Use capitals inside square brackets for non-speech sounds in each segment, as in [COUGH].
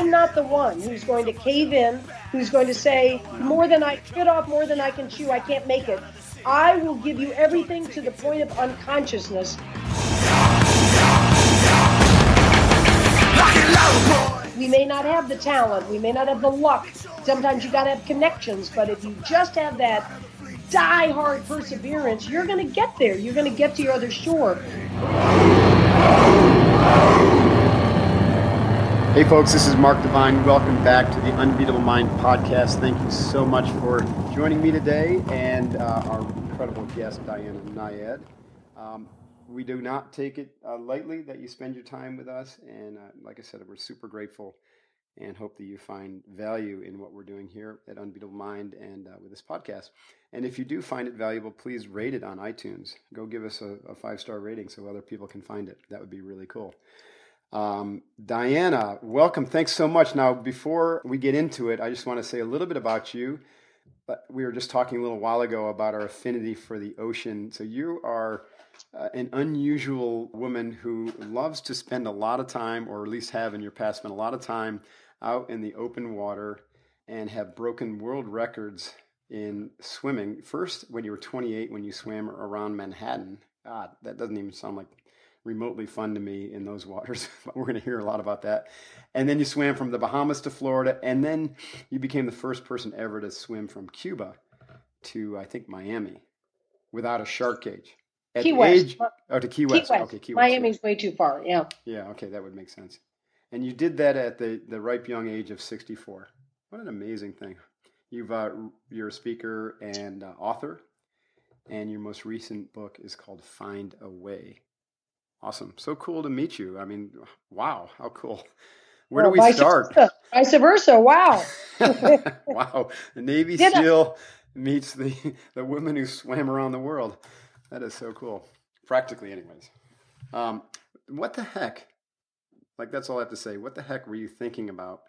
I'm not the one who's going to cave in, who's going to say, more than I fit off more than I can chew, I can't make it. I will give you everything to the point of unconsciousness. We may not have the talent, we may not have the luck. Sometimes you got to have connections, but if you just have that die hard perseverance, you're to get there. You're to get to your other shore. Hey, folks, this is Mark Divine. Welcome back to the Unbeatable Mind podcast. Thank you so much for joining me today and uh, our incredible guest, Diana Nyad. Um, we do not take it uh, lightly that you spend your time with us. And uh, like I said, we're super grateful and hope that you find value in what we're doing here at Unbeatable Mind and uh, with this podcast. And if you do find it valuable, please rate it on iTunes. Go give us a, a five star rating so other people can find it. That would be really cool. Um, Diana, welcome. Thanks so much. Now, before we get into it, I just want to say a little bit about you. We were just talking a little while ago about our affinity for the ocean. So, you are uh, an unusual woman who loves to spend a lot of time, or at least have in your past spent a lot of time out in the open water and have broken world records in swimming. First, when you were 28, when you swam around Manhattan. God, that doesn't even sound like remotely fun to me in those waters. [LAUGHS] We're going to hear a lot about that. And then you swam from the Bahamas to Florida, and then you became the first person ever to swim from Cuba to, I think, Miami without a shark cage. At Key West. Age, oh, to Key West. Key West. Okay, Key West. Miami's way too far. Yeah. Yeah. Okay, that would make sense. And you did that at the the ripe young age of 64. What an amazing thing. You've uh, you're a speaker and uh, author, and your most recent book is called Find a Way. Awesome. So cool to meet you. I mean, wow, how cool. [LAUGHS] Where well, do we vice start? Versa. Vice versa. Wow. [LAUGHS] [LAUGHS] wow. The Navy Did SEAL I... meets the, the women who swam around the world. That is so cool. Practically, anyways. Um, what the heck? Like, that's all I have to say. What the heck were you thinking about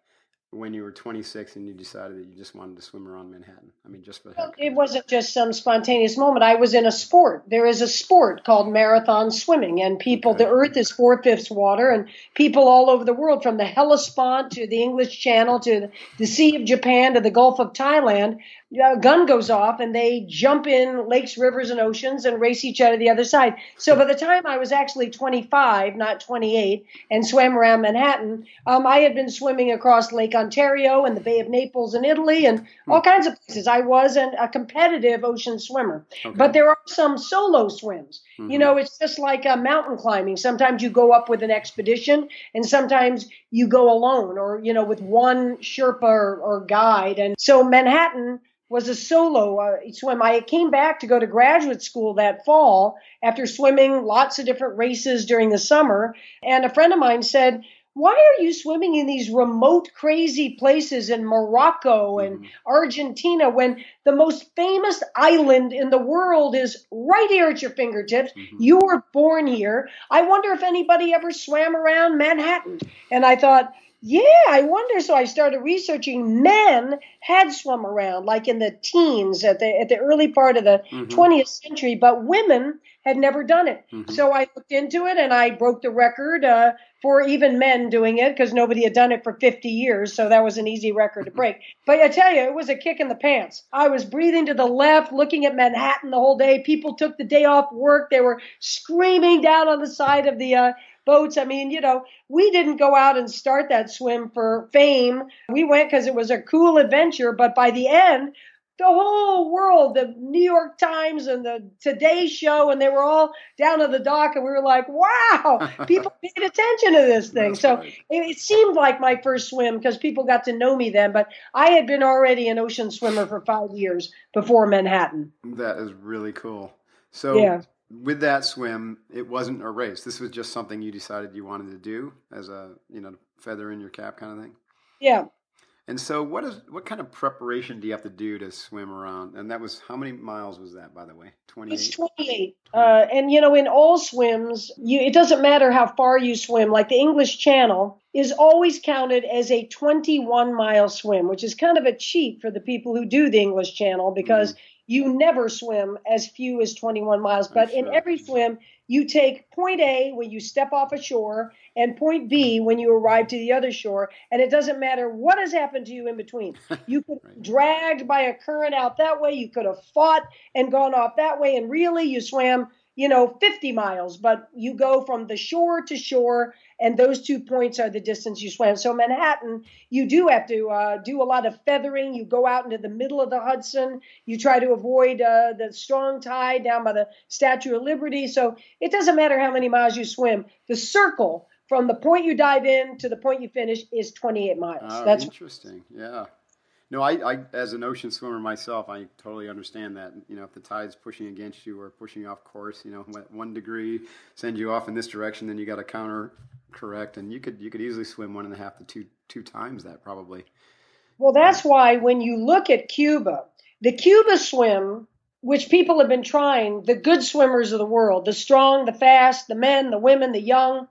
when you were 26 and you decided that you just wanted to swim around Manhattan? I mean, just for. It wasn't just some spontaneous moment. I was in a sport. There is a sport called marathon swimming, and people, okay. the earth is four fifths water, and people all over the world, from the Hellespont to the English Channel to the Sea of Japan to the Gulf of Thailand, a gun goes off and they jump in lakes, rivers, and oceans and race each other the other side. So by the time I was actually 25, not 28, and swam around Manhattan, um, I had been swimming across Lake Ontario and the Bay of Naples in Italy and all hmm. kinds of places. I was an, a competitive ocean swimmer. Okay. But there are some solo swims. Mm-hmm. You know, it's just like uh, mountain climbing. Sometimes you go up with an expedition and sometimes you go alone or, you know, with one Sherpa or, or guide. And so Manhattan was a solo uh, swim. I came back to go to graduate school that fall after swimming lots of different races during the summer. And a friend of mine said, why are you swimming in these remote, crazy places in Morocco and mm-hmm. Argentina when the most famous island in the world is right here at your fingertips? Mm-hmm. You were born here. I wonder if anybody ever swam around Manhattan. And I thought, yeah, I wonder. So I started researching. Men had swum around, like in the teens, at the at the early part of the mm-hmm. 20th century, but women had never done it. Mm-hmm. So I looked into it, and I broke the record uh, for even men doing it because nobody had done it for 50 years. So that was an easy record to break. But I tell you, it was a kick in the pants. I was breathing to the left, looking at Manhattan the whole day. People took the day off work. They were screaming down on the side of the uh, boats. I mean, you know, we didn't go out and start that swim for fame. We went because it was a cool adventure. But by the end, the whole world, the New York Times and the Today Show, and they were all down at the dock, and we were like, "Wow, [LAUGHS] people paid attention to this thing." That's so right. it, it, seemed like my first swim because people got to know me then. But I had been already an ocean swimmer for five years before Manhattan. That is really cool. So yeah with that swim, it wasn't a race. This was just something you decided you wanted to do as a you know feather in your cap kind of thing. Yeah. And so, what is what kind of preparation do you have to do to swim around? And that was how many miles was that, by the way? Twenty. It's twenty-eight. Uh, and you know, in all swims, you it doesn't matter how far you swim. Like the English Channel is always counted as a twenty-one mile swim, which is kind of a cheat for the people who do the English Channel because. Mm-hmm you never swim as few as 21 miles. But sure. in every swim, you take point A when you step off a shore and point B when you arrive to the other shore. And it doesn't matter what has happened to you in between. [LAUGHS] You could right. dragged by a current out that way. You could have fought and gone off that way. And really, you swam you know, 50 miles, but you go from the shore to shore, and those two points are the distance you swim. So, Manhattan, you do have to uh, do a lot of feathering. You go out into the middle of the Hudson. You try to avoid uh, the strong tide down by the Statue of Liberty. So, it doesn't matter how many miles you swim. The circle from the point you dive in to the point you finish is 28 miles. Oh, That's interesting. Yeah. No, I, I, as an ocean swimmer myself, I totally understand that. You know, if the tide's pushing against you or pushing you off course, you know, one degree send you off in this direction, then you got to counter correct, and you could you could easily swim one and a half to two two times that probably. Well, that's why when you look at Cuba, the Cuba swim, which people have been trying, the good swimmers of the world, the strong, the fast, the men, the women, the young,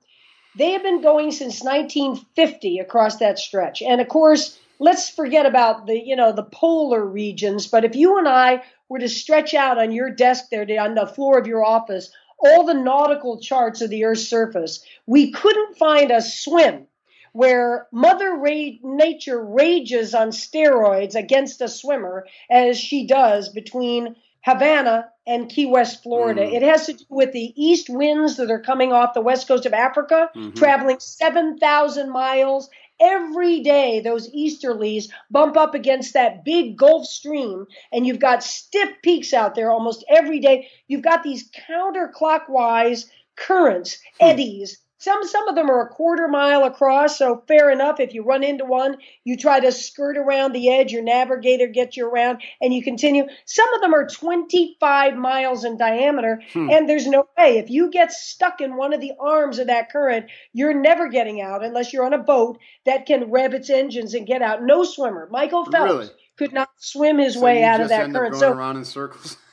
they have been going since 1950 across that stretch, and of course let's forget about the you know the polar regions but if you and i were to stretch out on your desk there on the floor of your office all the nautical charts of the earth's surface we couldn't find a swim where mother Ra- nature rages on steroids against a swimmer as she does between Havana and Key West, Florida. Mm. It has to do with the east winds that are coming off the west coast of Africa, mm-hmm. traveling 7,000 miles every day those easterlies bump up against that big Gulf Stream, and you've got stiff peaks out there almost every day. You've got these counterclockwise currents, hmm. eddies some some of them are a quarter mile across, so fair enough. If you run into one, you try to skirt around the edge. Your navigator gets you around, and you continue. Some of them are 25 miles in diameter, hmm. and there's no way. If you get stuck in one of the arms of that current, you're never getting out unless you're on a boat that can rev its engines and get out. No swimmer, Michael Phelps, really? could not swim his so way out of that current. so around in circles. [LAUGHS]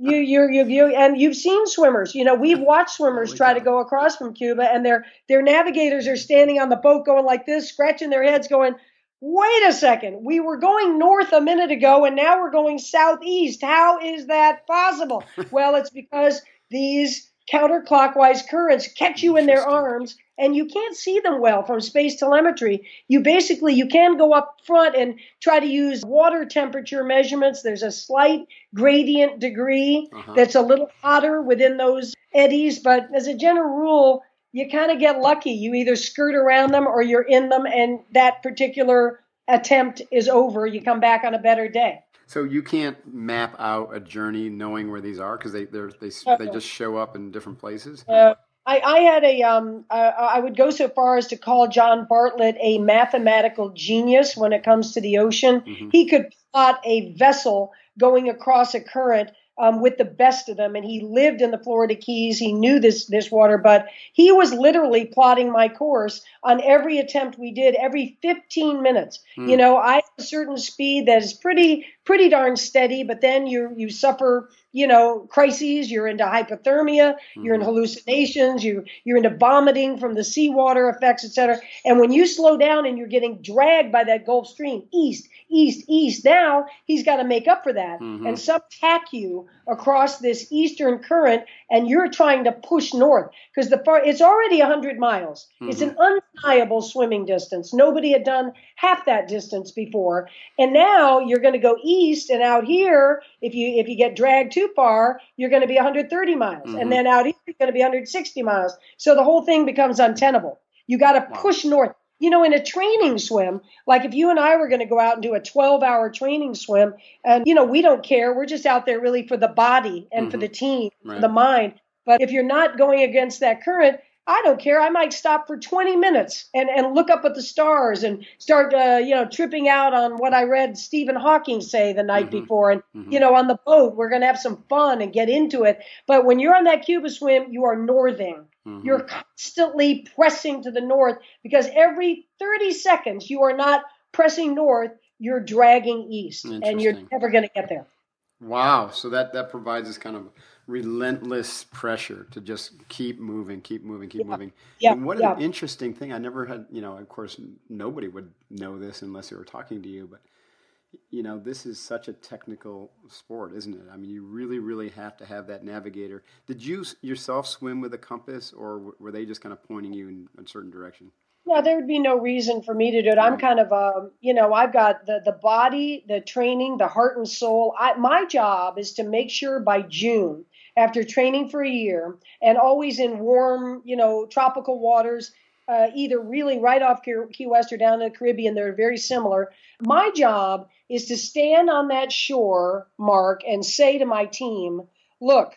you you you you and you've seen swimmers. You know we've watched swimmers try to go across from cuba and their their navigators are standing on the boat going like this scratching their heads going wait a second. We were going north a minute ago and now we're going southeast. How is that possible? [LAUGHS] Well it's because these counterclockwise currents catch you in their arms and you can't see them well from space telemetry. You basically you can go up front and try to use water temperature measurements. There's a slight gradient degree uh-huh. that's a little hotter within those eddies, but as a general rule, you kind of get lucky. You either skirt around them or you're in them and that particular attempt is over. You come back on a better day. So you can't map out a journey knowing where these are because they they they just show up in different places. Uh, I, I had a um, uh, I would go so far as to call John Bartlett a mathematical genius when it comes to the ocean. Mm-hmm. He could plot a vessel going across a current um, with the best of them. And he lived in the Florida Keys. He knew this this water, but he was literally plotting my course on every attempt we did every 15 minutes. Hmm. You know, I have a certain speed that is pretty pretty darn steady, but then you you suffer you know crises. You're into hypothermia. Hmm. You're in hallucinations. You you're into vomiting from the seawater effects, etc. And when you slow down and you're getting dragged by that Gulf Stream east, east, east, now he's got to make up for that mm-hmm. and subtack you across this eastern current and you're trying to push north because the far it's already 100 miles. Mm-hmm. it's an undeniable swimming distance. Nobody had done half that distance before. And now you're going to go east and out here if you if you get dragged too far you're going to be 130 miles. Mm-hmm. and then out here you're going to be 160 miles. So the whole thing becomes untenable. You got to wow. push north you know, in a training swim, like if you and I were going to go out and do a 12 hour training swim, and, you know, we don't care. We're just out there really for the body and mm-hmm. for the team, right. for the mind. But if you're not going against that current, I don't care. I might stop for 20 minutes and, and look up at the stars and start, uh, you know, tripping out on what I read Stephen Hawking say the night mm-hmm. before. And, mm-hmm. you know, on the boat, we're going to have some fun and get into it. But when you're on that Cuba swim, you are northing. Mm-hmm. You're constantly pressing to the north because every 30 seconds you are not pressing north, you're dragging east and you're never going to get there. Wow. So that, that provides us kind of relentless pressure to just keep moving, keep moving, keep yeah. moving. Yeah. And what yeah. an interesting thing. I never had, you know, of course, nobody would know this unless they were talking to you, but you know, this is such a technical sport, isn't it? I mean, you really, really have to have that navigator. Did you yourself swim with a compass, or were they just kind of pointing you in a certain direction? No, there would be no reason for me to do it. I'm kind of, um, you know, I've got the the body, the training, the heart and soul. I, my job is to make sure by June, after training for a year and always in warm, you know, tropical waters, uh, either really right off Key West or down in the Caribbean, they're very similar. My job is to stand on that shore, Mark, and say to my team, look,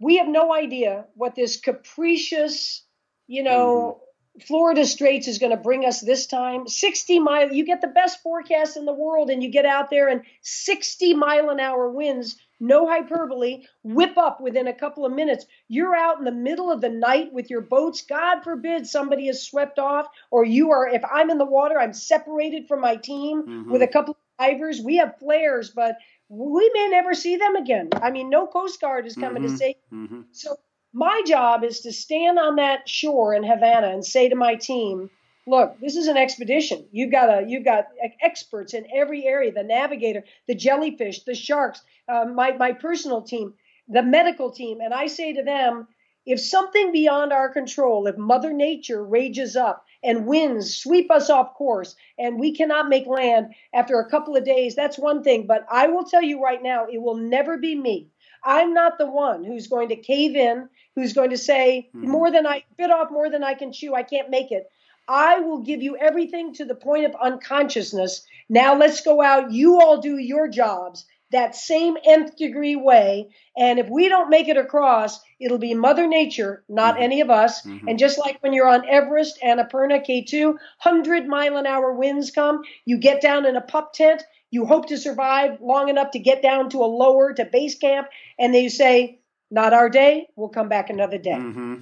we have no idea what this capricious, you know, mm-hmm Florida Straits is going to bring us this time 60 mile. You get the best forecast in the world, and you get out there and 60 mile an hour winds, no hyperbole, whip up within a couple of minutes. You're out in the middle of the night with your boats. God forbid somebody is swept off, or you are. If I'm in the water, I'm separated from my team mm-hmm. with a couple of divers. We have flares, but we may never see them again. I mean, no Coast Guard is coming mm-hmm. to save. Mm-hmm. So my job is to stand on that shore in Havana and say to my team, look, this is an expedition. You've got a, you've got experts in every area, the navigator, the jellyfish, the sharks, uh, my, my personal team, the medical team. And I say to them, if something beyond our control, if Mother Nature rages up and winds sweep us off course and we cannot make land after a couple of days, that's one thing. But I will tell you right now, it will never be me. I'm not the one who's going to cave in who's going to say mm-hmm. more than I bit off more than I can chew. I can't make it. I will give you everything to the point of unconsciousness. Now let's go out. You all do your jobs that same nth degree way. And if we don't make it across, it'll be Mother Nature, not mm-hmm. any of us. Mm-hmm. And just like when you're on Everest, Annapurna, K2, 100 mile an hour winds come, you get down in a pup tent, you hope to survive long enough to get down to a lower, to base camp, and they say, not our day. We'll come back another day. Mm-hmm.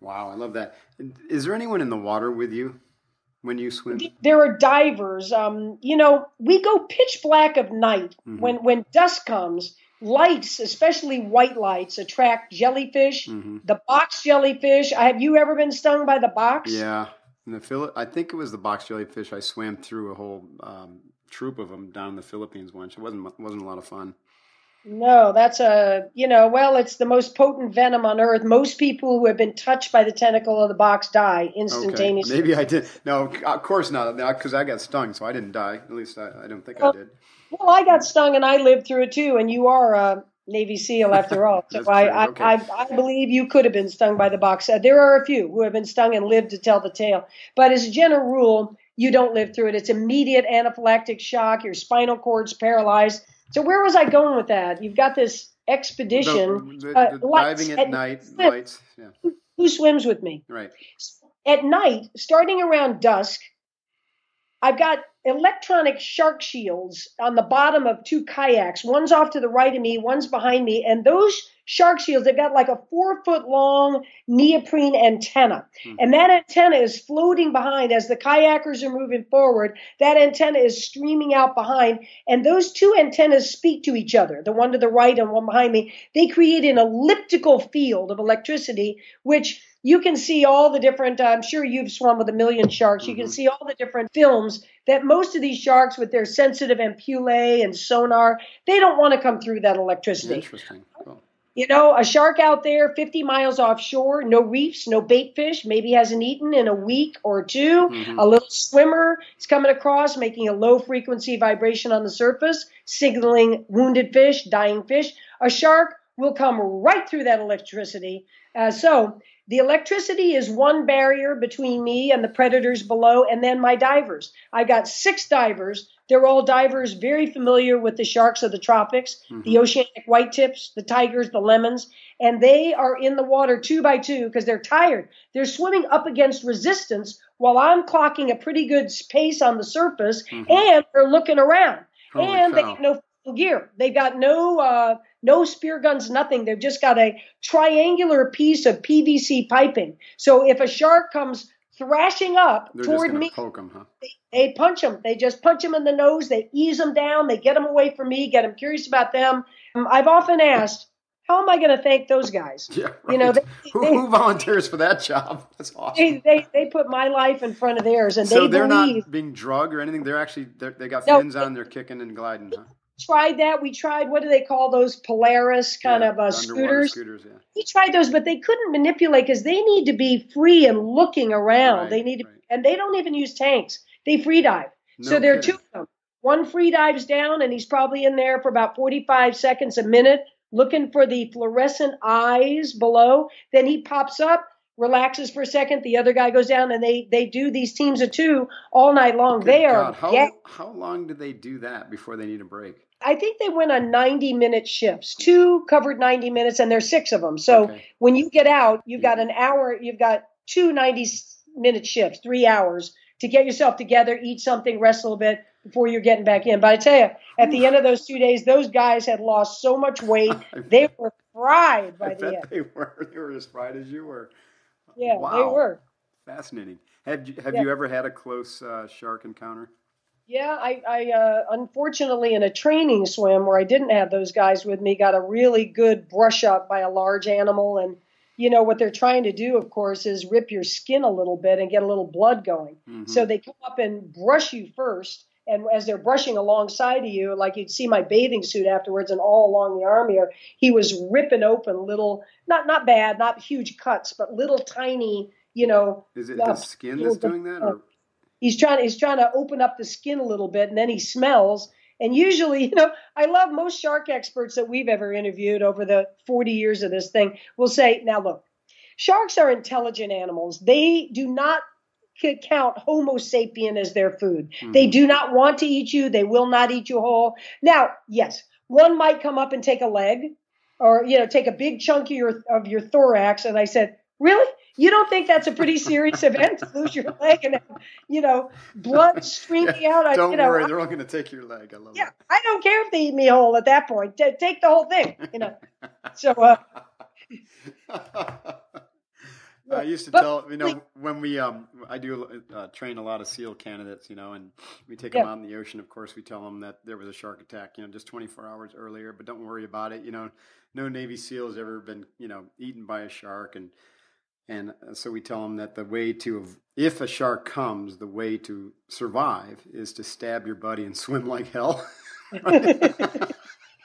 Wow, I love that. Is there anyone in the water with you when you swim? There are divers. Um, you know, we go pitch black of night mm-hmm. when when dusk comes. Lights, especially white lights, attract jellyfish. Mm-hmm. The box jellyfish. Have you ever been stung by the box? Yeah, in the Phil- I think it was the box jellyfish. I swam through a whole um, troop of them down in the Philippines once. It wasn't wasn't a lot of fun. No, that's a, you know, well, it's the most potent venom on earth. Most people who have been touched by the tentacle of the box die instantaneously. Okay. Maybe I did. No, of course not, because I got stung, so I didn't die. At least I, I don't think well, I did. Well, I got stung and I lived through it too, and you are a Navy SEAL after all. [LAUGHS] So I, okay. I, I, I, believe you could have been stung by the box. Uh, there are a few who have been stung and lived to tell the tale. But as a general rule, you don't live through it. It's immediate anaphylactic shock. Your spinal cord's paralyzed so where was I going with that? You've got this expedition. The, the, uh, the diving at, at night, lights. Yeah. Who, who swims with me? Right. At night, starting around dusk, I've got electronic shark shields on the bottom of two kayaks. One's off to the right of me, one's behind me, and those shark shields, they've got like a four foot long neoprene antenna. Mm-hmm. And that antenna is floating behind as the kayakers are moving forward. That antenna is streaming out behind. And those two antennas speak to each other, the one to the right and one behind me. They create an elliptical field of electricity, which you can see all the different, I'm sure you've swum with a million sharks. You can mm-hmm. see all the different films that most of these sharks with their sensitive ampullae and sonar, they don't want to come through that electricity. Interesting. Cool. You know, a shark out there 50 miles offshore, no reefs, no bait fish, maybe hasn't eaten in a week or 2 mm-hmm. A little swimmer is coming across, making a low frequency vibration on the surface, signaling wounded fish, dying fish. A shark will come right through that electricity. Uh, so the electricity is one barrier between me and the predators below, and then my divers. I got six divers. They're all divers very familiar with the sharks of the tropics, mm-hmm. the oceanic white tips, the tigers, the lemons, and they are in the water two by two because they're tired. They're swimming up against resistance while I'm clocking a pretty good pace on the surface, mm-hmm. and they're looking around. Holy and cow. they have no gear. They've got no uh, no spear guns, nothing. They've just got a triangular piece of PVC piping. So if a shark comes thrashing up They're toward me, them, huh? they, they, punch them. They just punch them in the nose. They ease them down. They get them away from me. Get them curious about them. Um, I've often asked, how am I going to thank those guys? [LAUGHS] Yeah, right. You know, they, who, they- who volunteers for that job? [LAUGHS] That's awesome. They, they, they put my life in front of theirs, and so they they're believe. not being drugged or anything. They're actually they're, they got No. fins on. They're kicking and gliding. Huh? Tried that. We tried what do they call those Polaris kind Yeah, of uh, scooters? Scooters, yeah. We tried those, but they couldn't manipulate because they need to be free and looking around. Right, they need to, right. and they don't even use tanks. They free dive. No so there are two of them. One free dives down, and he's probably in there for about 45 seconds, a minute, looking for the fluorescent eyes below. Then he pops up, relaxes for a second. The other guy goes down, and they they do these teams of two all night long. Good they are. How ga- how long do they do that before they need a break? I think they went on 90 minute shifts. Two covered 90 minutes, and there's six of them. So Okay. when you get out, you've got an hour, you've got two 90 minute shifts, three hours to get yourself together, eat something, rest a little bit before you're getting back in. But I tell you, at the end of those two days, those guys had lost so much weight. [LAUGHS] They were fried by I the end. they were. [LAUGHS] They were as fried as you were. Yeah, they were. Fascinating. Have you have Yeah. you ever had a close uh, shark encounter? Yeah, I, I uh, unfortunately in a training swim where I didn't have those guys with me, got a really good brush up by a large animal, and you know what they're trying to do, of course, is rip your skin a little bit and get a little blood going. Mhm. So they come up and brush you first, and as they're brushing alongside of you, like you'd see my bathing suit afterwards, and all along the arm here, he was ripping open little, not not bad, not huge cuts, but little tiny, you know, Is it uh, his skin that's doing that? Uh, or? he's trying he's trying to open up the skin a little bit and then he smells and usually [LAUGHS] you know i love most shark experts that we've ever interviewed over the 40 years of this thing will say now look sharks are intelligent animals they do not count homo sapien as their food. They Mhm. do not want to eat you. They will not eat you whole. Now yes one might come up and take a leg or you know take a big chunk of your of your thorax. And i said really? You don't think that's a pretty serious event to lose your leg and have, you know blood [LAUGHS] streaming out? I, Don't you know worry, I- they're all going to take your leg. I love it. yeah i don't care if they eat me whole at that point. Ta- take the whole thing you know. [LAUGHS] So uh [LAUGHS] I used to But- tell you know when we um I do uh, train a lot of SEAL candidates you know and we take Yeah. them out in the ocean of course we tell them that there was a shark attack you know just 24 hours earlier but don't worry about it you know. No Navy SEAL has ever been you know eaten by a shark and and uh, so we tell them that the way to if a shark comes the way to survive is to stab your buddy and [LAUGHS] swim like hell. [LAUGHS]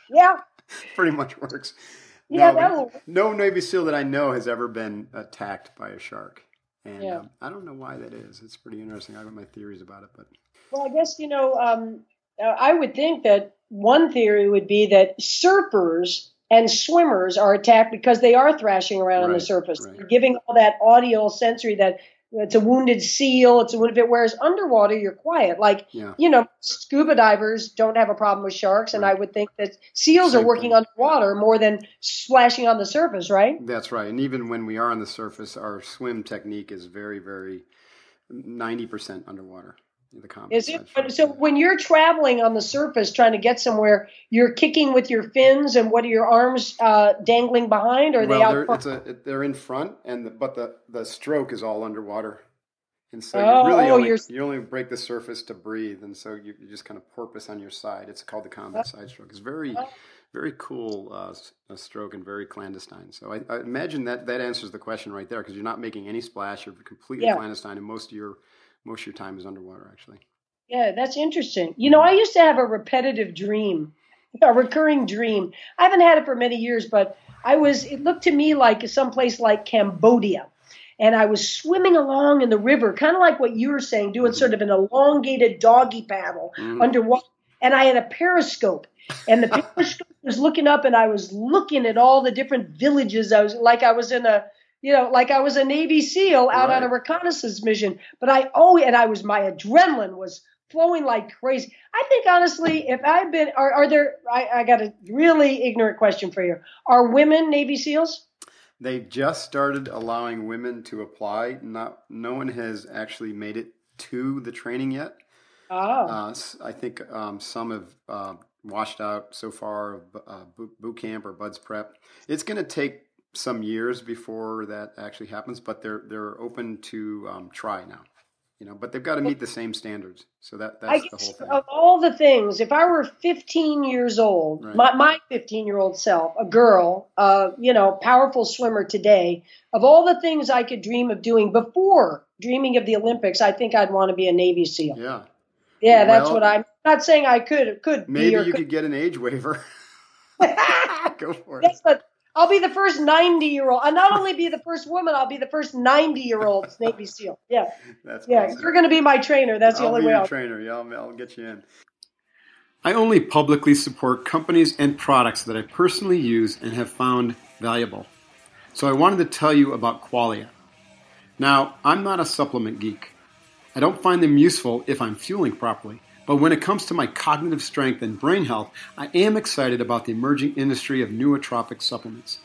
Yeah. Pretty much works yeah no, that'll [LAUGHS] no Navy SEAL that I know has ever been attacked by a shark. And Yeah. um, I don't know why that is. It's pretty interesting. I've got my theories about it, but well i guess you know um uh, i would think that one theory would be that surfers and swimmers are attacked because they are thrashing around on the surface right. Giving all that audio sensory that it's a wounded seal it's a wounded bit whereas underwater you're quiet like yeah. you know, scuba divers don't have a problem with sharks, and Right. I would think that seals Same are working thing. underwater more than splashing on the surface, right? That's right. And even when we are on the surface, our swim technique is very, very 90% underwater. The combat Is it? so when you're traveling on the surface trying to get somewhere, you're kicking with your fins, and what are your arms uh, dangling behind? Or are they out? They're, front? it's a, they're in front, and the, but the, the stroke is all underwater. And so Oh, you really oh, only, you're- you only break the surface to breathe, and so you, you just kind of porpoise on your side. It's called the combat side stroke. It's very, Oh. very cool uh, uh, stroke and very clandestine. So I, I imagine that that answers the question right there because you're not making any splash. You're completely Yeah. clandestine, and most of your most of your time is underwater actually. Yeah, that's interesting. You know, I used to have a repetitive dream, a recurring dream. I haven't had it for many years, but I was, it looked to me like someplace like Cambodia. And I was swimming along in the river, kind of like what you were saying, doing sort of an elongated doggy paddle Mhm. underwater. And I had a periscope, and the [LAUGHS] periscope was looking up, and I was looking at all the different villages. I was like I was in a, you know, like I was a Navy SEAL out on a reconnaissance mission. But I oh, and I was my adrenaline was flowing like crazy. I think honestly, if I've been, are, are there? I, I got a really ignorant question for you. Are women Navy SEAls? They just started allowing women to apply. Not no one has actually made it to the training yet. Oh, Uh, I think um, some have uh, washed out so far uh, boot camp or BUD/S Prep. It's going to take some years before that actually happens, but they're they're open to um, try now. you know, but they've got to meet the same standards. So that that's the whole thing. of all the things, if I were 15 years old, Right. my, my 15 year old self, a girl, uh, you know, powerful swimmer today, of all the things I could dream of doing before dreaming of the Olympics, I think I'd want to be a Navy SEAL. Yeah, Yeah, that's what I'm not saying I could could maybe you could. could get an age waiver. [LAUGHS] [LAUGHS] Go for it. That's I'll be the first 90 year old. I'll not only be the first woman, I'll be the first 90 year old Navy SEAL. Yeah, That's yeah. awesome. You're going to be my trainer. That's the I'll only way I'll. trainer. Yeah, I'll, I'll get you in. I only publicly support companies and products that I personally use and have found valuable. So I wanted to tell you about Qualia. Now, I'm not a supplement geek. I don't find them useful if I'm fueling properly. But when it comes to my cognitive strength and brain health, I am excited about the emerging industry of nootropic supplements.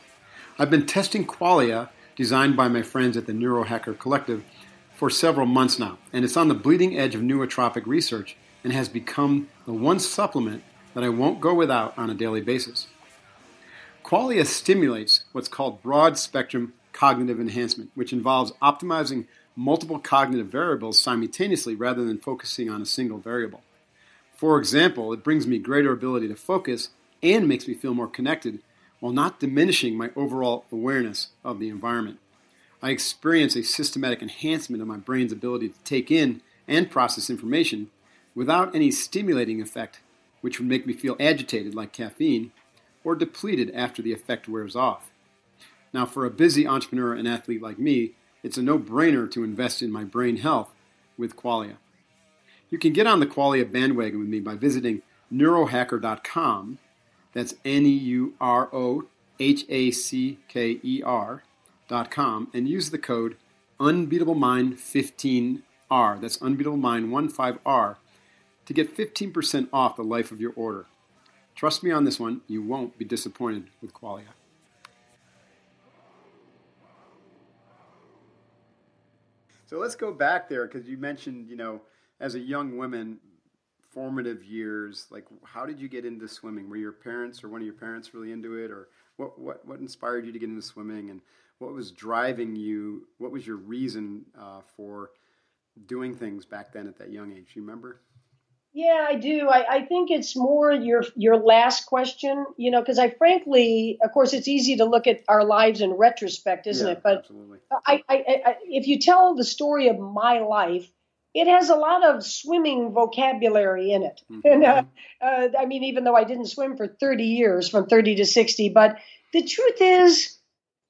I've been testing Qualia, designed by my friends at the Neurohacker Collective, for several months now, and it's on the bleeding edge of nootropic research and has become the one supplement that I won't go without on a daily basis. Qualia stimulates what's called broad spectrum cognitive enhancement, which involves optimizing multiple cognitive variables simultaneously rather than focusing on a single variable. For example, it brings me greater ability to focus and makes me feel more connected while not diminishing my overall awareness of the environment. I experience a systematic enhancement of my brain's ability to take in and process information without any stimulating effect, which would make me feel agitated like caffeine or depleted after the effect wears off. Now, for a busy entrepreneur and athlete like me, it's a no brainer to invest in my brain health with Qualia. You can get on the Qualia bandwagon with me by visiting neurohacker.com. That's N E U R O H A C K E R dot com and use the code unbeatablemind15R. That's unbeatablemind15R to get 15% off the life of your order. Trust me on this one, you won't be disappointed with Qualia. So let's go back there because you mentioned, you know, as a young woman, formative years. Like, how did you get into swimming? Were your parents or one of your parents really into it, or what? What what inspired you to get into swimming, and what was driving you? What was your reason uh, for doing things back then at that young age? You remember? Yeah, I do. I, I think it's more your your last question, you know, because I frankly, of course, it's easy to look at our lives in retrospect, isn't Yeah, it? But absolutely. I, I, I, if you tell the story of my life, it has a lot of swimming vocabulary in it. Mhm. [LAUGHS] And uh, uh, I mean, even though I didn't swim for 30 years, from 30 to 60, but the truth is,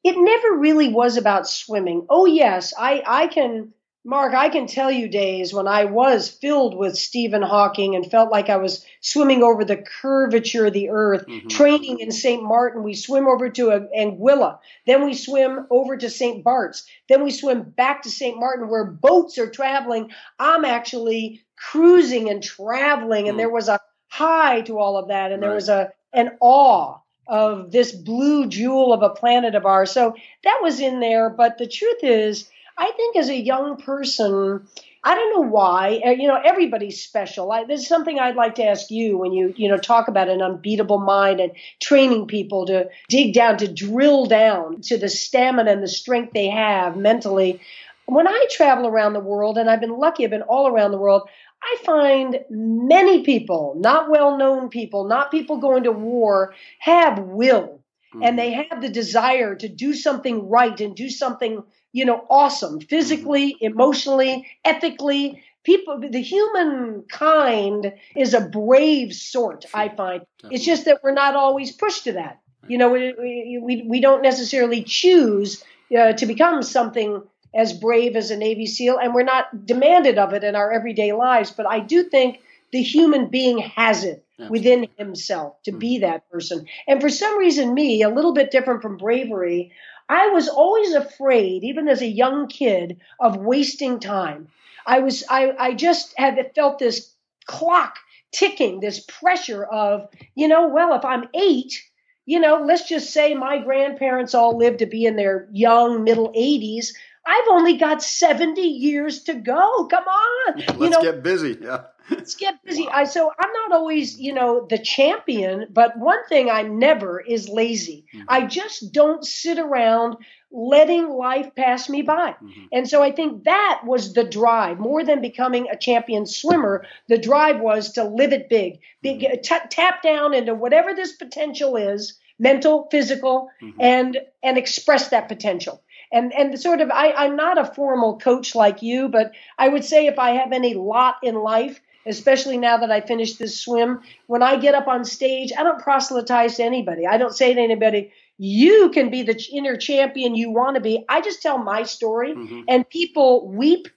it never really was about swimming. Oh yes, I, I can, Mark, I can tell you days when I was filled with Stephen Hawking and felt like I was swimming over the curvature of the earth. Mhm. Training in St. Martin, we swim over to Anguilla, then we swim over to St. Bart's, then we swim back to St. Martin where boats are traveling. I'm actually cruising and traveling, and Hmm. there was a high to all of that, and there was a an awe of this blue jewel of a planet of ours. So that was in there. But the truth is, I think as a young person, I don't know why. uh, You know, everybody's special. I, this is something I'd like to ask you when you you know talk about an unbeatable mind and training people to dig down, to drill down to the stamina and the strength they have mentally. When I travel around the world, and I've been lucky, I've been all around the world. I find many people, not well known people, not people going to war, have will and they have the desire to do something right and do something you know awesome physically emotionally ethically. People the human kind is a brave sort i find. It's just that we're not always pushed to that. You know we we, we don't necessarily choose uh, to become something as brave as a navy seal and we're not demanded of it in our everyday lives but i do think the human being has it within himself to be that person. And for some reason, me, a little bit different from bravery, I was always afraid, even as a young kid, of wasting time. I was, I, I just had felt this clock ticking, this pressure of, you know, well, if I'm eight, you know, let's just say my grandparents all lived to be in their young middle 80s. I've only got 70 years to go. Come on. Let's you know, get busy. Yeah. let's get busy. I so I'm not always, you know, the champion, but one thing I'm never is lazy. Mhm. I just don't sit around letting life pass me by. Mm-hmm. And so I think that was the drive more than becoming a champion swimmer. The drive was to live it big, big mm-hmm. t- tap down into whatever this potential is, mental, physical, mm-hmm. and and express that potential. And and sort of I, I'm not a formal coach like you, but I would say if I have any lot in life, especially now that I finished this swim, when I get up on stage, I don't proselytize to anybody. I don't say to anybody, you can be the inner champion you want to be. I just tell my story, mm-hmm. and people weep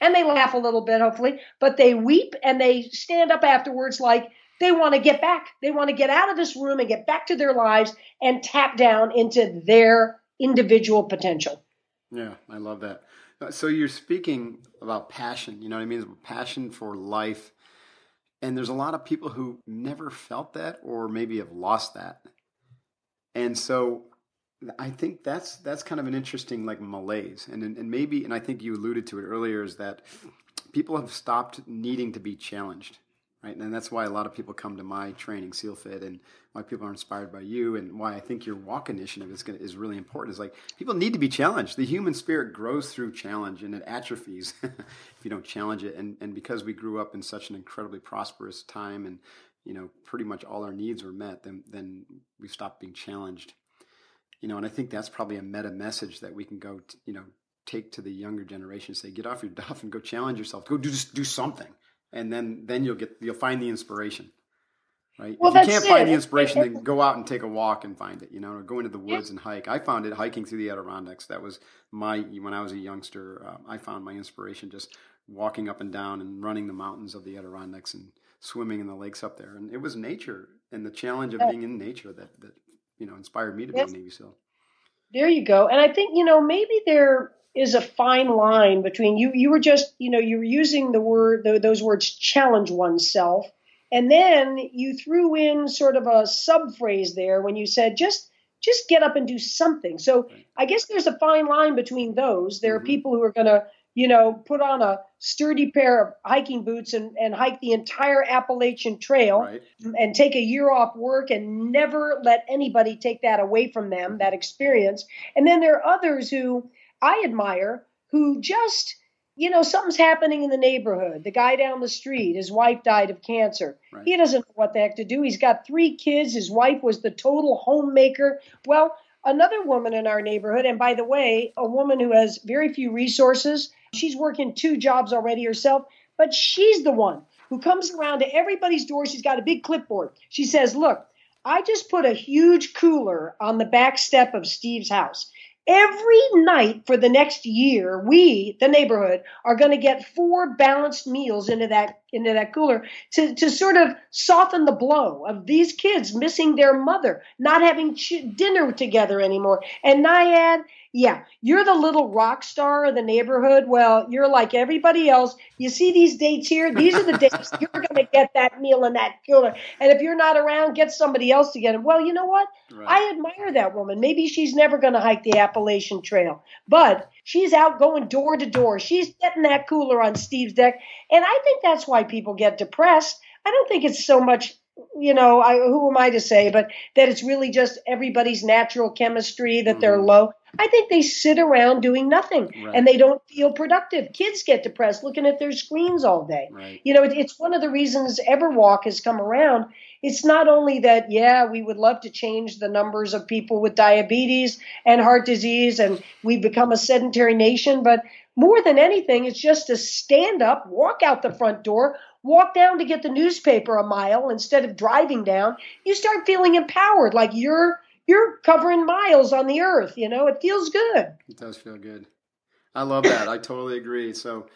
and they laugh a little bit, hopefully, but they weep and they stand up afterwards like they want to get back. They want to get out of this room and get back to their lives and tap down into their individual potential. Yeah, I love that. Uh, so you're speaking about passion, you know what I mean? Passion for life. And there's a lot of people who never felt that or maybe have lost that. And so I think that's that's kind of an interesting like malaise, and and maybe and I think you alluded to it earlier is that people have stopped needing to be challenged, right? And that's why a lot of people come to my training, SealFit, and why people are inspired by you, and why I think your walk initiative is gonna, is really important. Is like people need to be challenged. The human spirit grows through challenge, and it atrophies [LAUGHS] if you don't challenge it. And and because we grew up in such an incredibly prosperous time and you know, pretty much all our needs were met, then then we stopped being challenged. You know, and I think that's probably a meta message that we can go, you know, take to the younger generation. Say, get off your [LAUGHS] duff and go challenge yourself. Go do just do something, and then then you'll get you'll find the inspiration. Right. Well, if you can't find the inspiration, then go out and take a walk and find it. You know, or go into the woods yeah. and hike. I found it hiking through the Adirondacks. That was my when I was a youngster. Uh, I found my inspiration just walking up and down and running the mountains of the Adirondacks and swimming in the lakes up there. And it was nature and the challenge of being in nature that, that you know, inspired me to yes. be a Navy SEAL. There you go. And I think, you know, maybe there is a fine line between you, you were just, you know, you were using the word, the, those words challenge oneself. And then you threw in sort of a sub phrase there when you said just just get up and do something. So. I guess there's a fine line between those. There mm-hmm. are people who are going to you know, put on a sturdy pair of hiking boots and, and hike the entire Appalachian Trail right. and take a year off work and never let anybody take that away from them, that experience. And then there are others who I admire who just, you know, something's happening in the neighborhood. The guy down the street, his wife died of cancer. Right. He doesn't know what the heck to do. He's got three kids. His wife was the total homemaker. Well, another woman in our neighborhood, and by the way, a woman who has very few resources She's working two jobs already herself, but she's the one who comes around to everybody's door. She's got a big clipboard. She says, Look, I just put a huge cooler on the back step of Steve's house. Every night for the next year, we, the neighborhood, are going to get four balanced meals into that into that cooler to, to sort of soften the blow of these kids missing their mother, not having ch- dinner together anymore. And Nyad, yeah, you're the little rock star of the neighborhood. Well, you're like everybody else. You see these dates here? These are the [LAUGHS] dates you're going to get that meal and that cooler. And if you're not around, get somebody else to get it. Well, you know what? Right. I admire that woman. Maybe she's never going to hike the Appalachian Trail, but she's out going door to door. She's getting that cooler on Steve's deck. And I think that's why people get depressed. I don't think it's so much you know, I, who am I to say, but that it's really just everybody's natural chemistry that mm-hmm. they're low. I think they sit around doing nothing right. and they don't feel productive. Kids get depressed looking at their screens all day. Right. You know, it, it's one of the reasons Everwalk has come around. It's not only that, yeah, we would love to change the numbers of people with diabetes and heart disease and we become a sedentary nation, but more than anything, it's just to stand up, walk out the front door, walk down to get the newspaper a mile instead of driving down. You start feeling empowered, like you're you're covering miles on the earth. You know, it feels good. It does feel good. I love that. I totally agree. So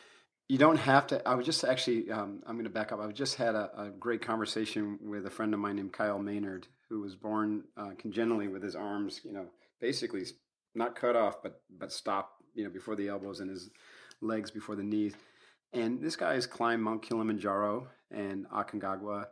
you don't have to. I was just actually. Um, I'm going to back up. I just had a, a, great conversation with a friend of mine named Kyle Maynard, who was born uh, congenitally with his arms, you know, basically not cut off, but but stopped, you know, before the elbows and his legs before the knees. And this guy has climbed Mount Kilimanjaro and Aconcagua,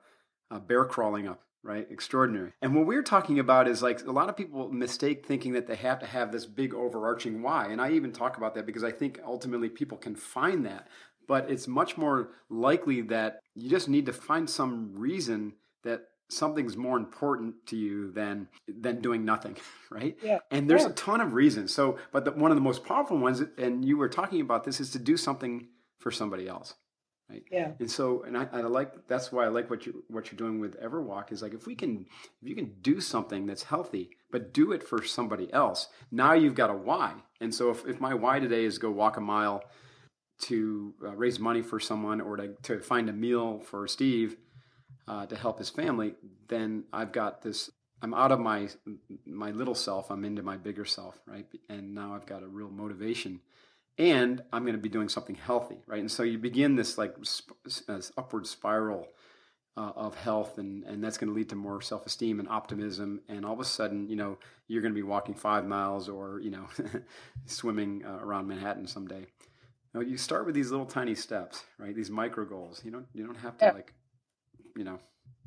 uh, bear crawling up right? Extraordinary. And what we're talking about is like a lot of people mistake thinking that they have to have this big overarching why. And I even talk about that because I think ultimately people can find that. But it's much more likely that you just need to find some reason that something's more important to you than than doing nothing, [LAUGHS] right? Yeah. And there's Yeah. a ton of reasons. So, but the, one of the most powerful ones, and you were talking about this, is to do something for somebody else, right? Yeah. And so, and I, I like that's why I like what you what you're doing with Everwalk is like if we can if you can do something that's healthy, but do it for somebody else. Now you've got a why. And so, if if my why today is go walk a mile to uh, raise money for someone or to to find a meal for Steve uh, to help his family, then I've got this. I'm out of my my little self. I'm into my bigger self, right? And now I've got a real motivation, and I'm going to be doing something healthy, right? And so you begin this like sp- s- upward spiral uh, of health, and and that's going to lead to more self esteem and optimism. And all of a sudden, you know, you're going to be walking five miles or you know, [LAUGHS] swimming uh, around Manhattan someday. No, you start with these little tiny steps, right? These micro goals. You don't you don't have to like, you know,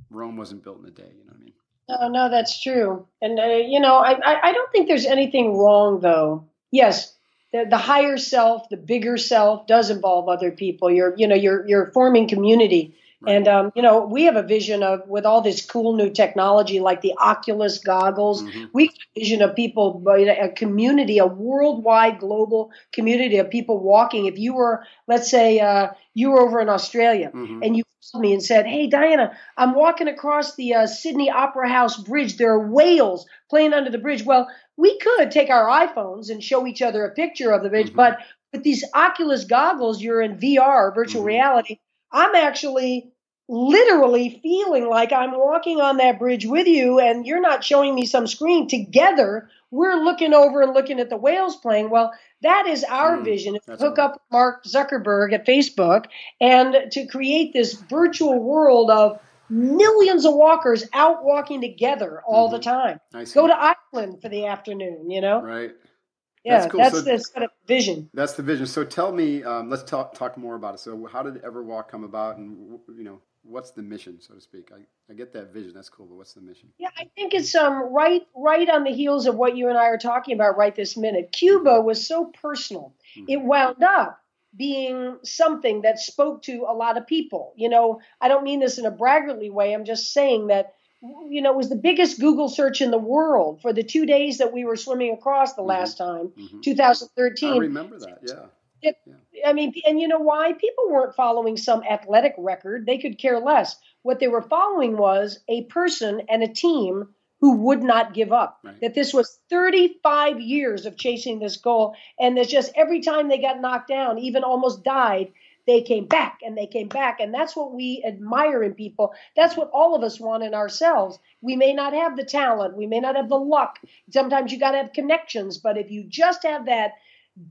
Rome wasn't built in a day. You know what I mean? No, no, that's true. And uh, you know, I, I I don't think there's anything wrong though. Yes, the the higher self, the bigger self, does involve other people. You're you know you're you're forming community. Right. And um, you know, we have a vision of with all this cool new technology like the Oculus goggles. Mhm. We have a vision of people, a community, a worldwide, global community of people walking. If you were, let's say, uh, you were over in Australia Mhm. and you called me and said, "Hey, Diana, I'm walking across the uh, Sydney Opera House Bridge. There are whales playing under the bridge." Well, we could take our iPhones and show each other a picture of the bridge, Mhm. but with these Oculus goggles, you're in VR, virtual Mhm. reality. I'm actually literally feeling like I'm walking on that bridge with you, and you're not showing me some screen. Together, we're looking over and looking at the whales playing. Well, that is our Mm, vision. that's Hook up Mark Zuckerberg at Facebook and to create this virtual world of millions of walkers out walking together all the Mhm. time. Go to Ireland for the afternoon, you know? right. Yeah, That's cool. that's So- the sort of vision. That's the vision. So tell me, um, let's talk talk more about it. So how did Everwalk come about, and you know, what's the mission, so to speak? I, I get that vision. That's cool, but what's the mission? Yeah, I think it's um right right on the heels of what you and I are talking about right this minute. Cuba was so personal. Mhm. It wound up being something that spoke to a lot of people. You know, I don't mean this in a braggartly way. I'm just saying that you know, it was the biggest Google search in the world for the two days that we were swimming across the Mhm. last time, Mhm. I remember that. Yeah. I mean, and you know why? People weren't following some athletic record. They could care less. What they were following was a person and a team who would not give up. Right. That this was 35 years of chasing this goal. And that just every time they got knocked down, even almost died, they came back and they came back. And that's what we admire in people. That's what all of us want in ourselves. We may not have the talent, we may not have the luck. Sometimes you got to have connections. But if you just have that,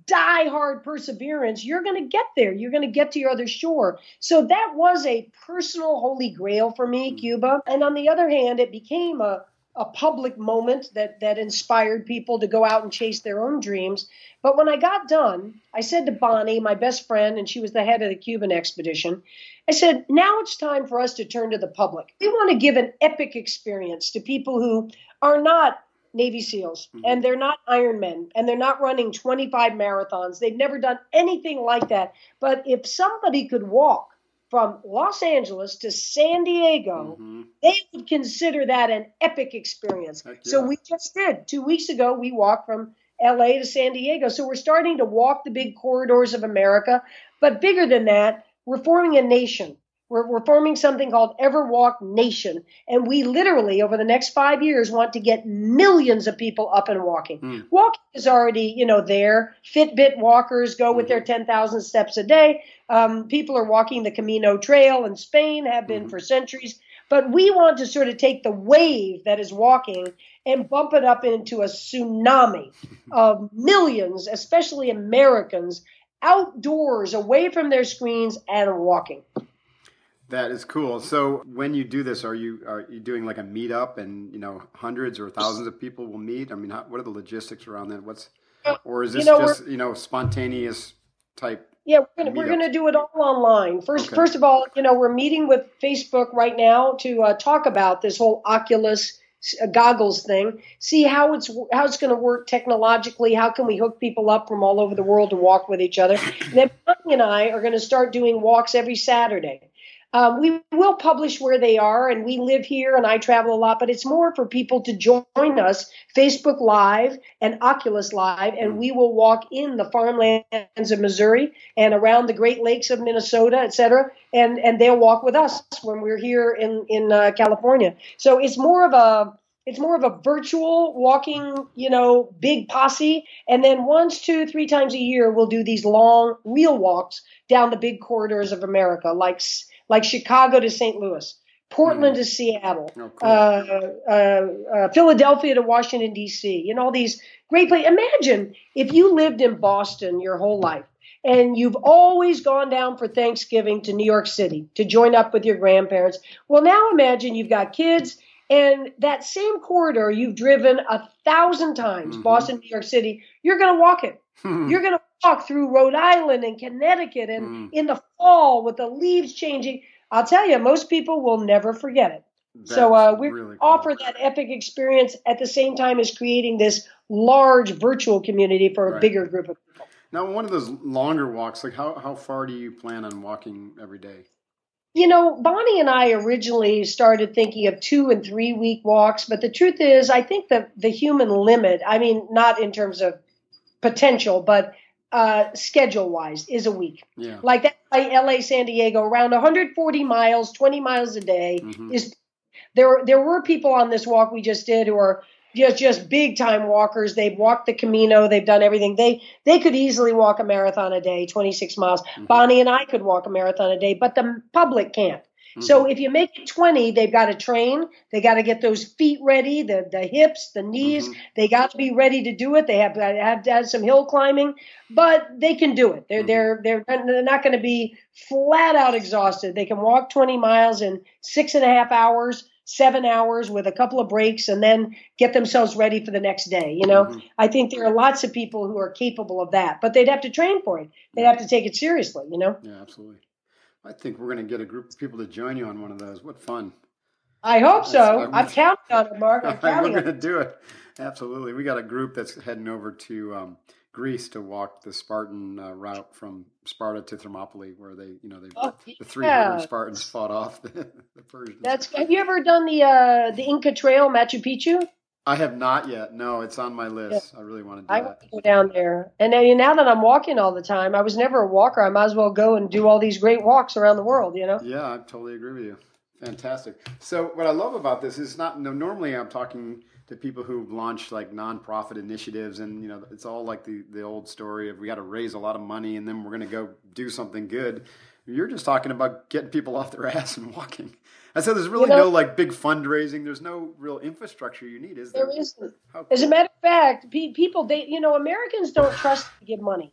die hard perseverance, you're going to get there. You're going to get to your other shore. So that was a personal holy grail for me, Mm. Cuba. And on the other hand, it became a, a public moment that, that inspired people to go out and chase their own dreams. But when I got done, I said to Bonnie, my best friend, and she was the head of the Cuban expedition, I said, now it's time for us to turn to the public. We want to give an epic experience to people who are not Navy SEALs Mhm. and they're not Ironmen and they're not running 25 marathons. They've never done anything like that. But if somebody could walk from Los Angeles to San Diego, Mhm. they would consider that an epic experience. Heck So we just did. Two weeks ago, we walked from LA to San Diego. So we're starting to walk the big corridors of America. But bigger than that, we're forming a nation. We're, we're forming something called Everwalk Nation. And we literally, over the next five years, want to get millions of people up and walking. Hmm. Walking is already, you know, there. Fitbit walkers go with their 10,000 steps a day. Um, people are walking the Camino Trail in Spain, have been Mhm. for centuries. But we want to sort of take the wave that is walking and bump it up into a tsunami [LAUGHS] of millions, especially Americans, outdoors, away from their screens and walking. That is cool. So when you do this, are you are you doing like a meetup, and you know hundreds or thousands of people will meet? I mean, how, what are the logistics around that? What's or is You this know, just you know spontaneous type? Yeah, we're gonna, we're gonna do it all online. First, Okay. first of all, you know, we're meeting with Facebook right now to uh, talk about this whole Oculus uh, goggles thing. See how it's how it's going to work technologically. How can we hook people up from all over the world to walk with each other? And [LAUGHS] then Bonnie and I are going to start doing walks every Saturday. Um, we will publish where they are, and we live here, and I travel a lot, but it's more for people to join us, Facebook Live and Oculus Live, and we will walk in the farmlands of Missouri and around the Great Lakes of Minnesota, et cetera, and, and they'll walk with us when we're here in, in uh, California. So it's more of a it's more of a virtual walking, you know, big posse. And then once, two, three times a year, we'll do these long real walks down the big corridors of America, like like Chicago to St. Louis, Portland mm. to Seattle, oh, cool. uh, uh, uh, Philadelphia to Washington D.C. and all these great places. Imagine if you lived in Boston your whole life and you've always gone down for Thanksgiving to New York City to join up with your grandparents. Well, now imagine you've got kids and that same corridor you've driven a thousand times, mm-hmm. Boston, New York City, you're going to walk it. [LAUGHS] You're going to walk through Rhode Island and Connecticut and mm. in the fall with the leaves changing. I'll tell you, most people will never forget it. That's so uh, we really cool. offer that epic experience at the same time as creating this large virtual community for a right. bigger group of people. Now, one of those longer walks, like how, how far do you plan on walking every day? You know, Bonnie and I originally started thinking of two and three week walks, but the truth is, I think the the human limit, I mean, not in terms of potential, but uh, schedule wise, is a week. Yeah. Like that, LA, San Diego, around 140 miles, 20 miles a day mm-hmm. is. There, there were people on this walk we just did who are just just big time walkers. They've walked the Camino. They've done everything. They they could easily walk a marathon a day, 26 miles. Mm-hmm. Bonnie and I could walk a marathon a day, but the public can't. Mm-hmm. So if you make it 20, they've got to train. They got to get those feet ready, the the hips, the knees. Mm-hmm. They got to be ready to do it. They have to have to have some hill climbing, but they can do it. They're mm-hmm. they're they're they're not going to be flat out exhausted. They can walk 20 miles in six and a half hours seven hours with a couple of breaks and then get themselves ready for the next day. You know, mm-hmm. I think there are lots of people who are capable of that, but they'd have to train for it. They'd have to take it seriously, you know? Yeah, absolutely. I think we're going to get a group of people to join you on one of those. What fun. I hope so. I'm, I'm counting on it, Mark. I'm counting [LAUGHS] We're going to do it. Absolutely. We got a group that's heading over to um, Greece to walk the Spartan uh, route from Sparta to Thermopylae, where they, you know, they oh, the three hundred Spartans fought off [LAUGHS] the, the, Persians. That's. Have you ever done the uh, the Inca Trail, Machu Picchu? I have not yet. No, it's on my list. Yeah. I really want to do I that. want to go down there. And now, now that I'm walking all the time, I was never a walker. I might as well go and do all these great walks around the world. You know? Yeah, I totally agree with you. Fantastic. So what I love about this is not. No, normally I'm talking to people who've launched like nonprofit initiatives and you know it's all like the the old story of we got to raise a lot of money and then we're going to go do something good you're just talking about getting people off their [LAUGHS] ass and walking i said there's really you know, no like big fundraising there's no real infrastructure you need is there, there isn't cool. as a matter of fact people they you know americans don't trust to give money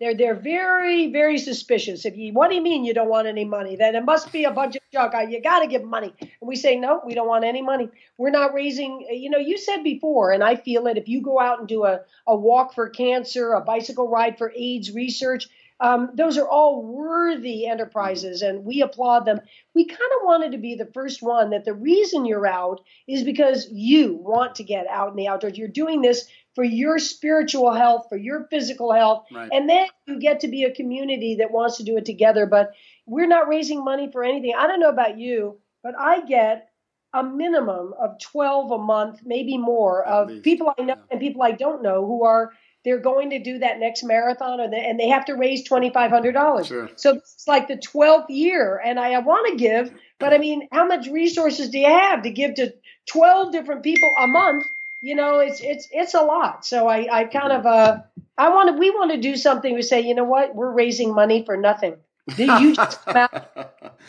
they're they're very very suspicious. If you what do you mean you don't want any money? Then it must be a bunch of junk. You got to give money. And we say no, we don't want any money. We're not raising. You know, you said before, and I feel it. If you go out and do a a walk for cancer, a bicycle ride for AIDS research, um, those are all worthy enterprises, and we applaud them. We kind of wanted to be the first one that the reason you're out is because you want to get out in the outdoors. You're doing this for your spiritual health, for your physical health. Right. And then you get to be a community that wants to do it together. But we're not raising money for anything. I don't know about you, but I get a minimum of 12 a month, maybe more, At of least. people I know yeah. and people I don't know who are they're going to do that next marathon or the, and they have to raise $2500 sure. so it's like the 12th year and i, I want to give but i mean how much resources do you have to give to 12 different people a month you know, it's it's it's a lot. So I I kind of uh I want to we want to do something. We say, you know what, we're raising money for nothing. You just [LAUGHS] come out,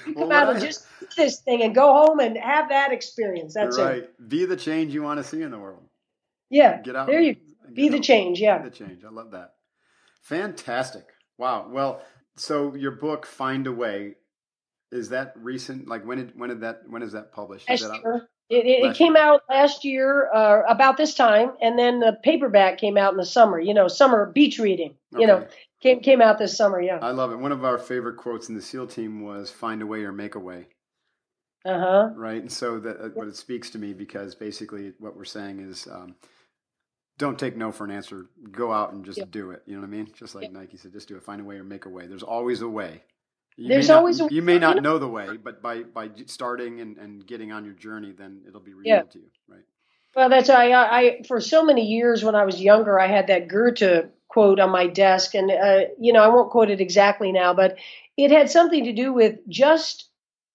you come well, out and just do this thing and go home and have that experience. That's right. it. Be the change you want to see in the world. Yeah. Get out. There you be the change. Yeah. Be the change. I love that. Fantastic. Wow. Well, so your book, Find a Way, is that recent? Like when did when did that when is that published? Is that out? It, it, it, came out last year uh, about this time, and then the paperback came out in the summer. You know, summer beach reading. Okay. You know, came came out this summer. Yeah, I love it. One of our favorite quotes in the SEAL team was "Find a way or make a way." Uh huh. Right, and so that uh, what it speaks to me because basically what we're saying is, um, don't take no for an answer. Go out and just do it. You know what I mean? Just like Nike said, just do it. Find a way or make a way. There's always a way. You There's may not- always a- you may not know- the way, but by by starting and, and getting on your journey, then it'll be revealed Yeah. to you, right? Well, that's I, I. I- For so many years, when I was younger, I had that Goethe quote on my desk, and uh, you know, I won't quote it exactly now, but it had something to do with just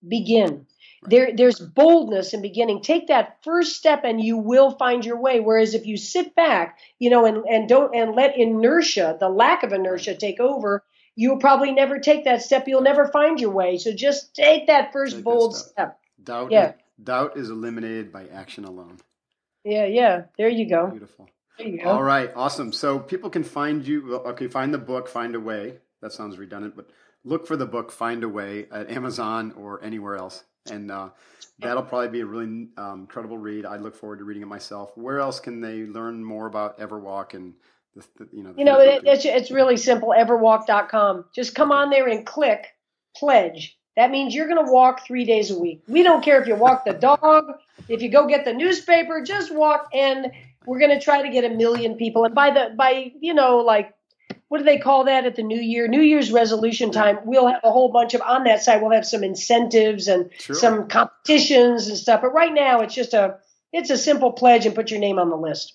begin. There, there's boldness in beginning. Take that first step, and you will find your way. Whereas if you sit back, you know, and and don't and let inertia, the lack of inertia, take over, you'll probably never take that step. You'll never find your way. So just take that first Take bold step. step. Doubt Yeah. doubt is eliminated by action alone. Yeah, yeah. There you go. Beautiful. There you go. All right, awesome. So people can find you. Okay, find the book, find a way. That sounds redundant, but look for the book, find a way at Amazon or anywhere else, and uh, that'll probably be a really um, incredible read. I look forward to reading it myself. Where else can they learn more about Everwalk and the, the you know? the You know, it, it's it's really simple. Everwalk.com. Just come on there and click pledge. That means you're going to walk three days a week. We don't care if you walk the dog, if you go get the newspaper, just walk. And we're going to try to get a million people. And by the by, you know, like what do they call that at the new year? New Year's resolution time. We'll have a whole bunch of on that side We'll have some incentives and Sure. some competitions and stuff. But right now, it's just a it's a simple pledge and put your name on the list.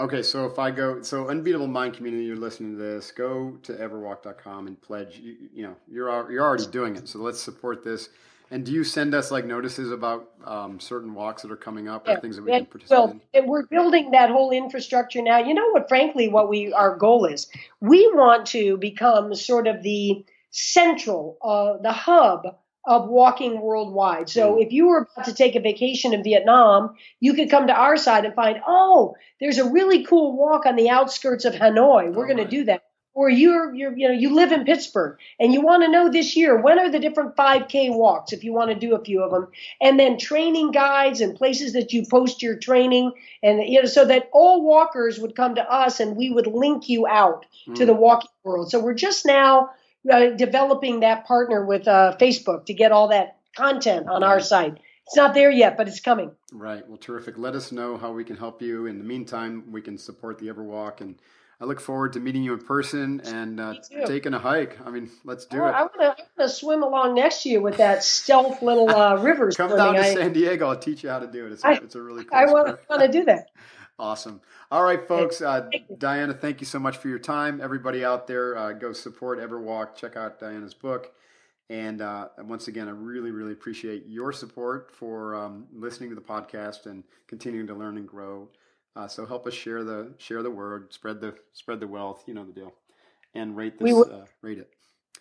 Okay, so if I go, so Unbeatable Mind community, you're listening to this, go to everwalk.com and pledge. You, you know, you're you're already doing it, so let's support this. And do you send us like notices about um, certain walks that are coming up or things that we yeah, can participate well, in? we're building that whole infrastructure now. You know what? Frankly, what we our goal is, we want to become sort of the central, uh, the hub of walking worldwide. So Mm. if you were about to take a vacation in Vietnam, you could come to our side and find, oh, there's a really cool walk on the outskirts of Hanoi. We're Oh, going right. to do that. Or you're, you're, you know, you live in Pittsburgh and you want to know this year when are the different 5K walks if you want to do a few of them, and then training guides and places that you post your training, and you know, so that all walkers would come to us and we would link you out to Mm. the walking world. So we're just now uh, developing that partner with uh, Facebook to get all that content on our site. It's not there yet, but it's coming. Right. Well, terrific. Let us know how we can help you. In the meantime, we can support the Everwalk, and I look forward to meeting you in person and uh, taking a hike. I mean, let's do Oh, it. I want to swim along next to you with that stealth little uh, [LAUGHS] river Come swimming. down to I, San Diego. I'll teach you how to do it. It's a, I- it's a really cool I want, to do that. [LAUGHS] Awesome. All right, folks. Uh, Thank. Diana, thank you so much for your time. Everybody out there, uh, go support Everwalk. Check out Diana's book. And uh, and once again, I really, really appreciate your support for um, listening to the podcast and continuing to learn and grow. Uh, so help us share the share the word, spread the spread the wealth. You know the deal. And rate this. will- Uh, rate it.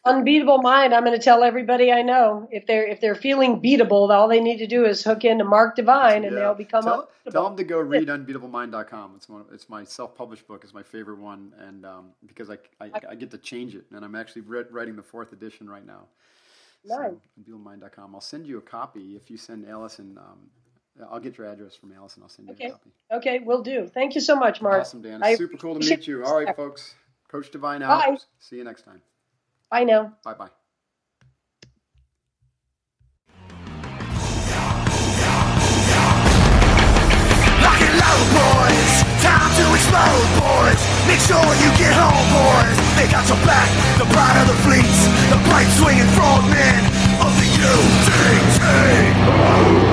Unbeatable mind. I'm going to tell everybody I know if they're if they're feeling beatable, all they need to do is hook into Mark Divine, and Yeah. they'll become tell, tell them to go read unbeatablemind.com. It's one. It's my self-published book. It's my favorite one, and um, because I, I I get to change it, and I'm actually re- writing the fourth edition right now. Nice. So, unbeatablemind.com. I'll send you a copy if you send Allison. Um, I'll get your address from Allison. I'll send you Okay. a copy. Okay, we'll do. Thank you so much, Mark. Awesome, Dan. I It's super cool to meet you. All right, folks. Coach Divine out. Bye. See you next time. Bye now. Bye bye. Lock and load, boys. Time to explode, boys. Make sure you get home, boys. They got your back. The pride of the fleets. The bright swinging frogmen of the UDT.